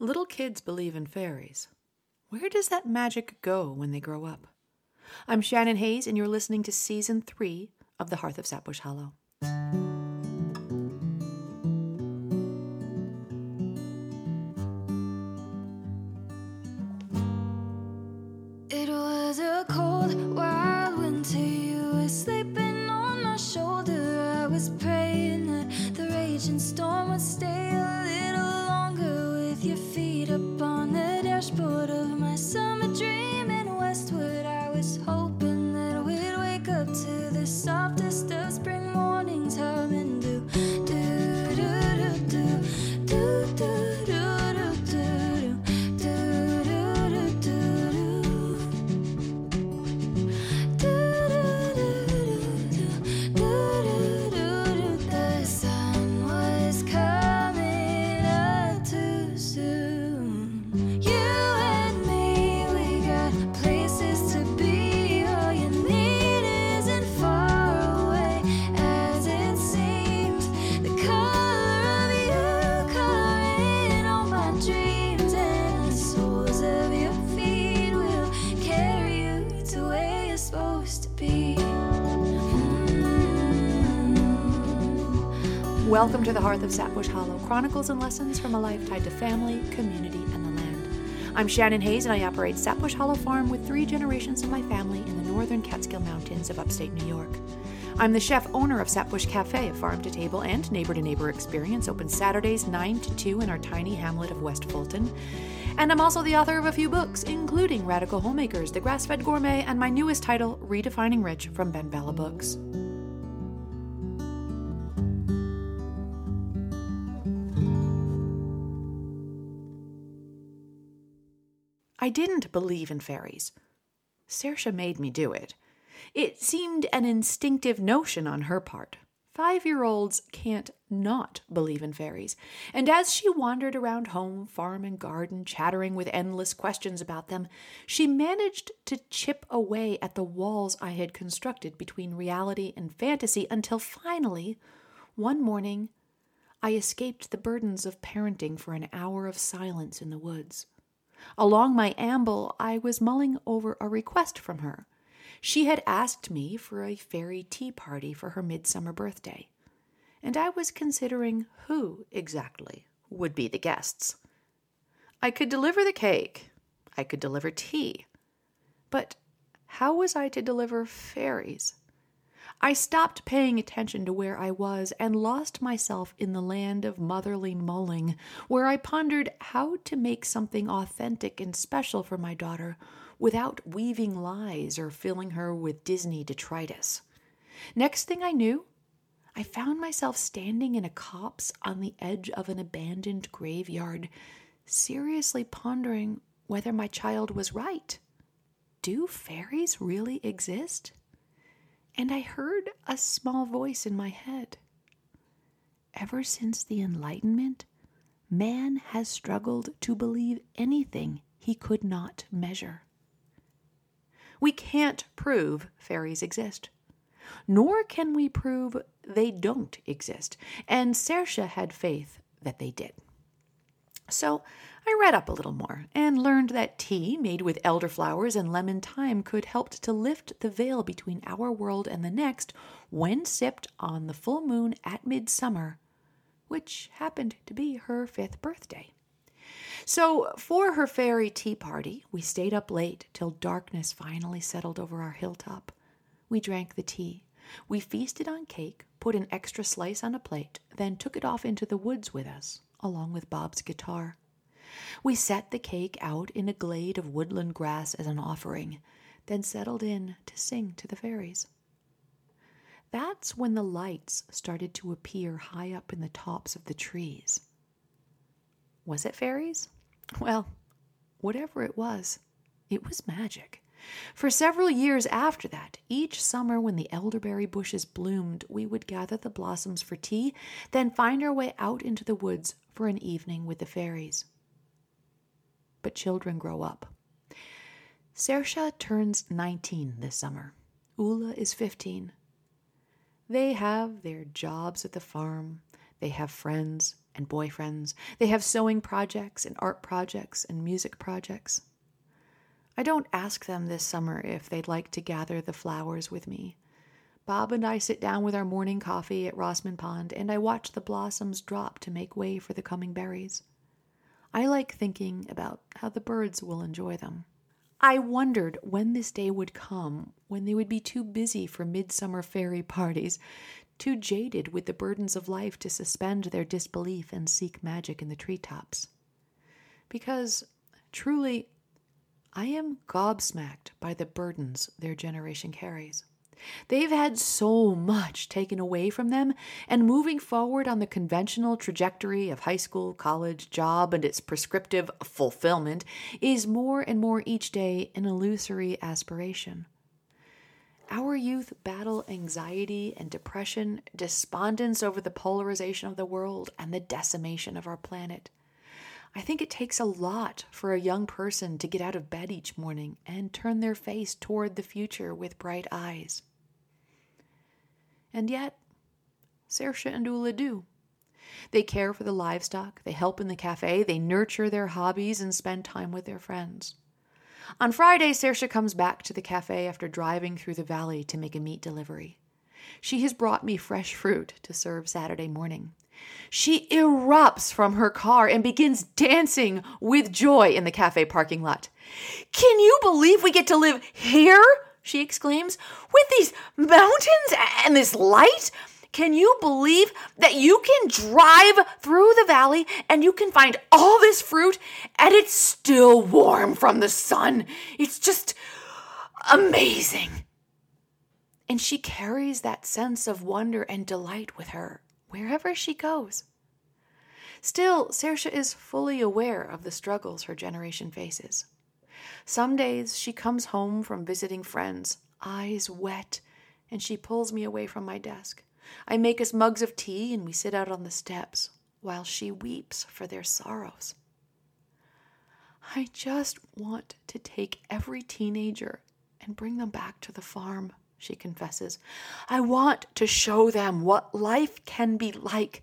Little kids believe in fairies. Where does that magic go when they grow up? I'm Shannon Hayes, and you're listening to Season 3 of The Hearth of Sap Bush Hollow. Welcome to the Hearth of Sap Bush Hollow Chronicles and Lessons from a Life Tied to Family, Community, and the Land. I'm Shannon Hayes, and I operate Sap Bush Hollow Farm with three generations of my family in the northern Catskill Mountains of upstate New York. I'm the chef owner of Sapbush Cafe, a farm to table and neighbor to neighbor experience, open Saturdays 9 to 2 in our tiny hamlet of West Fulton. And I'm also the author of a few books, including Radical Homemakers, The Grass Fed Gourmet, and my newest title, Redefining Rich from BenBella Books. I didn't believe in fairies. Saoirse made me do it. It seemed an instinctive notion on her part. Five year olds can't not believe in fairies. And as she wandered around home, farm, and garden, chattering with endless questions about them, she managed to chip away at the walls I had constructed between reality and fantasy until finally, one morning, I escaped the burdens of parenting for an hour of silence in the woods. Along my amble, I was mulling over a request from her. She had asked me for a fairy tea party for her midsummer birthday, and I was considering who exactly would be the guests. I could deliver the cake, I could deliver tea, but how was I to deliver fairies? I stopped paying attention to where I was and lost myself in the land of motherly mulling, where I pondered how to make something authentic and special for my daughter without weaving lies or filling her with Disney detritus. Next thing I knew, I found myself standing in a copse on the edge of an abandoned graveyard, seriously pondering whether my child was right. Do fairies really exist? And I heard a small voice in my head. Ever since the Enlightenment, man has struggled to believe anything he could not measure. We can't prove fairies exist, nor can we prove they don't exist, and Saoirse had faith that they did. So I read up a little more and learned that tea made with elderflowers and lemon thyme could help to lift the veil between our world and the next when sipped on the full moon at midsummer, which happened to be her fifth birthday. So, for her fairy tea party, we stayed up late till darkness finally settled over our hilltop. We drank the tea. We feasted on cake, put an extra slice on a plate, then took it off into the woods with us, along with Bob's guitar. We set the cake out in a glade of woodland grass as an offering, then settled in to sing to the fairies. That's when the lights started to appear high up in the tops of the trees. Was it fairies? Well, whatever it was, it was magic. For several years after that, each summer when the elderberry bushes bloomed, we would gather the blossoms for tea, then find our way out into the woods for an evening with the fairies. But children grow up. Saoirse turns 19 this summer. Ula is 15. They have their jobs at the farm, they have friends, and boyfriends. They have sewing projects and art projects and music projects. I don't ask them this summer if they'd like to gather the flowers with me. Bob and I sit down with our morning coffee at Rossman Pond, and I watch the blossoms drop to make way for the coming berries. I like thinking about how the birds will enjoy them. I wondered when this day would come when they would be too busy for midsummer fairy parties, too jaded with the burdens of life to suspend their disbelief and seek magic in the treetops. Because, truly, I am gobsmacked by the burdens their generation carries. They've had so much taken away from them, and moving forward on the conventional trajectory of high school, college, job, and its prescriptive fulfillment is more and more each day an illusory aspiration. Our youth battle anxiety and depression, despondence over the polarization of the world and the decimation of our planet. I think it takes a lot for a young person to get out of bed each morning and turn their face toward the future with bright eyes. And yet, Saoirse and Ula do. They care for the livestock, they help in the cafe, they nurture their hobbies, and spend time with their friends. On Friday, Saoirse comes back to the cafe after driving through the valley to make a meat delivery. She has brought me fresh fruit to serve Saturday morning. She erupts from her car and begins dancing with joy in the cafe parking lot. Can you believe we get to live here? she exclaims. With these mountains and this light? Can you believe that you can drive through the valley and you can find all this fruit and it's still warm from the sun? It's just amazing. And she carries that sense of wonder and delight with her wherever she goes. Still, Saoirse is fully aware of the struggles her generation faces. Some days she comes home from visiting friends, eyes wet, and she pulls me away from my desk. I make us mugs of tea and we sit out on the steps while she weeps for their sorrows. I just want to take every teenager and bring them back to the farm she confesses. I want to show them what life can be like.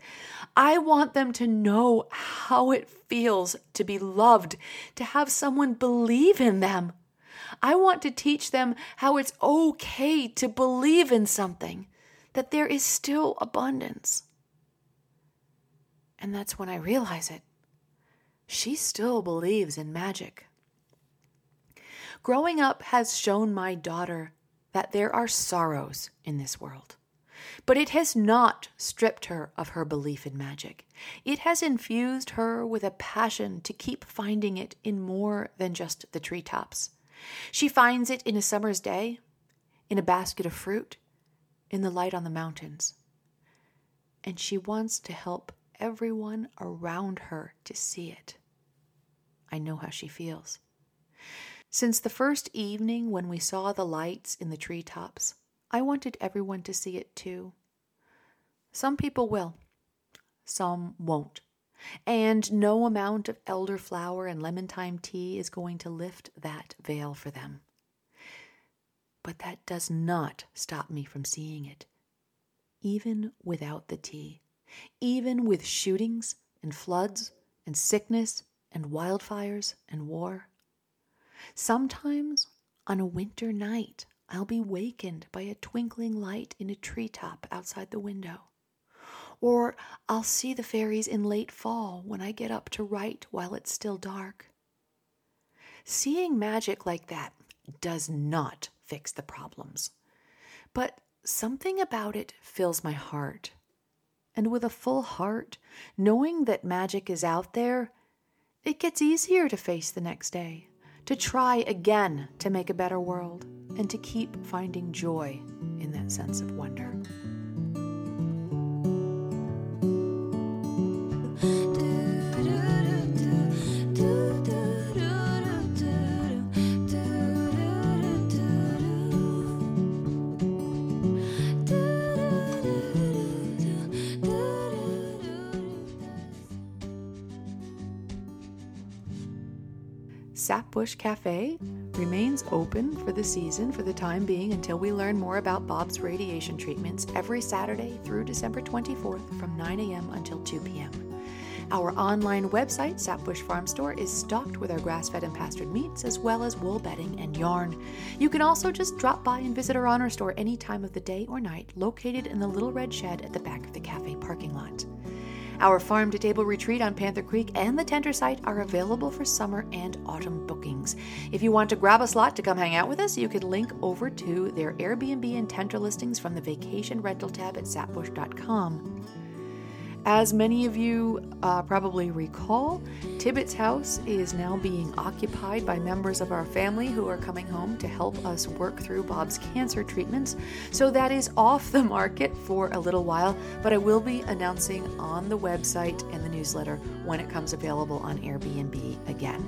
I want them to know how it feels to be loved, to have someone believe in them. I want to teach them how it's okay to believe in something, that there is still abundance. And that's when I realize it. She still believes in magic. Growing up has shown my daughter that there are sorrows in this world. But it has not stripped her of her belief in magic. It has infused her with a passion to keep finding it in more than just the treetops. She finds it in a summer's day, in a basket of fruit, in the light on the mountains. And she wants to help everyone around her to see it. I know how she feels. Since the first evening when we saw the lights in the treetops, I wanted everyone to see it too. Some people will, some won't. And no amount of elderflower and lemon thyme tea is going to lift that veil for them. But that does not stop me from seeing it, even without the tea, even with shootings and floods and sickness and wildfires and war. Sometimes on a winter night, I'll be wakened by a twinkling light in a treetop outside the window. Or I'll see the fairies in late fall when I get up to write while it's still dark. Seeing magic like that does not fix the problems, but something about it fills my heart. And with a full heart, knowing that magic is out there, it gets easier to face the next day to try again to make a better world, and to keep finding joy in that sense of wonder. Sapbush Cafe remains open for the season for the time being until we learn more about Bob's radiation treatments every Saturday through December 24th from 9 a.m. until 2 p.m. Our online website, Sapbush Farm Store, is stocked with our grass fed and pastured meats, as well as wool bedding and yarn. You can also just drop by and visit our honor store any time of the day or night, located in the little red shed at the back of the cafe parking lot. Our farm to table retreat on Panther Creek and the Tentrr site are available for summer and autumn bookings. If you want to grab a slot to come hang out with us, you can link over to their Airbnb and Tentrr listings from the vacation rental tab at sapbush.com. As many of you uh, probably recall, Tibbet's house is now being occupied by members of our family who are coming home to help us work through Bob's cancer treatments. So that is off the market for a little while, but I will be announcing on the website and the newsletter when it comes available on Airbnb again.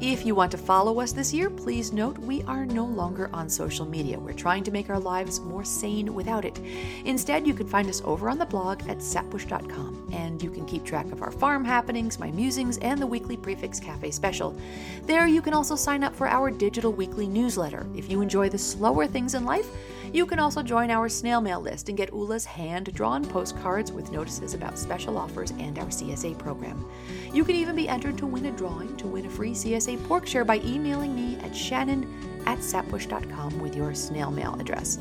If you want to follow us this year, please note we are no longer on social media. We're trying to make our lives more sane without it. Instead, you can find us over on the blog at sapbush.com, and you can keep track of our farm happenings, my musings, and the weekly Prix Fixe Cafe special. There, you can also sign up for our digital weekly newsletter. If you enjoy the slower things in life, you can also join our snail mail list and get Ula's hand drawn postcards with notices about special offers and our CSA program. You can even be entered to win a drawing to win a free CSA pork share by emailing me at shannon at sapbush.com with your snail mail address.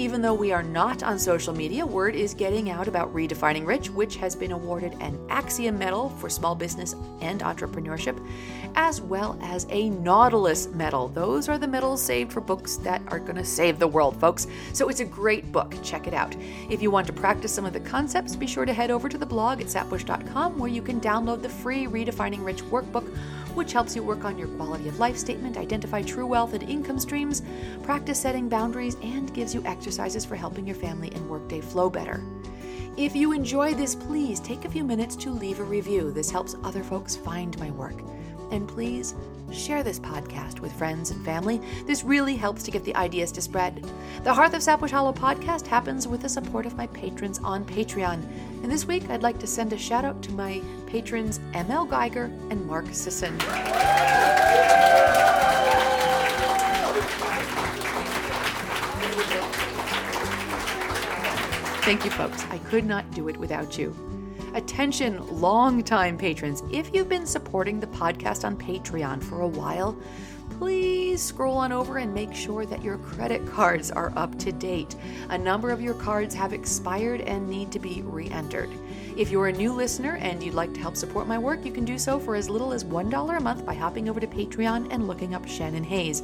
Even though we are not on social media, word is getting out about Redefining Rich, which has been awarded an Axiom Medal for small business and entrepreneurship, as well as a Nautilus Medal. Those are the medals saved for books that are going to save the world, folks. So it's a great book. Check it out. If you want to practice some of the concepts, be sure to head over to the blog at sapbush.com where you can download the free Redefining Rich workbook which helps you work on your quality of life statement, identify true wealth and income streams, practice setting boundaries, and gives you exercises for helping your family and workday flow better. If you enjoy this, please take a few minutes to leave a review. This helps other folks find my work. And please share this podcast with friends and family. This really helps to get the ideas to spread. The Hearth of Sap Bush Hollow podcast happens with the support of my patrons on Patreon. And this week, I'd like to send a shout out to my patrons ML Geiger and Mark Sisson. Thank you, folks. I could not do it without you. Attention, long-time patrons. If you've been supporting the podcast on Patreon for a while, please scroll on over and make sure that your credit cards are up to date. A number of your cards have expired and need to be re entered. If you're a new listener and you'd like to help support my work, you can do so for as little as $1 a month by hopping over to Patreon and looking up Shannon Hayes.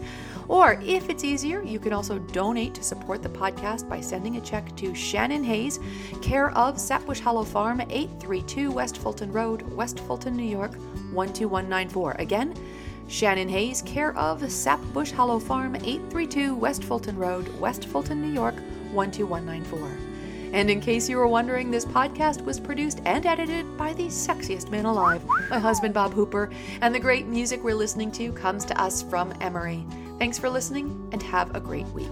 Or if it's easier, you can also donate to support the podcast by sending a check to Shannon Hayes, care of Sap Bush Hollow Farm, 832 West Fulton Road, West Fulton, New York, 12194. Again, Shannon Hayes, care of Sap Bush Hollow Farm, 832 West Fulton Road, West Fulton, New York, 12194. And in case you were wondering, this podcast was produced and edited by the sexiest man alive, my husband Bob Hooper, and the great music we're listening to comes to us from Emory. Thanks for listening and have a great week.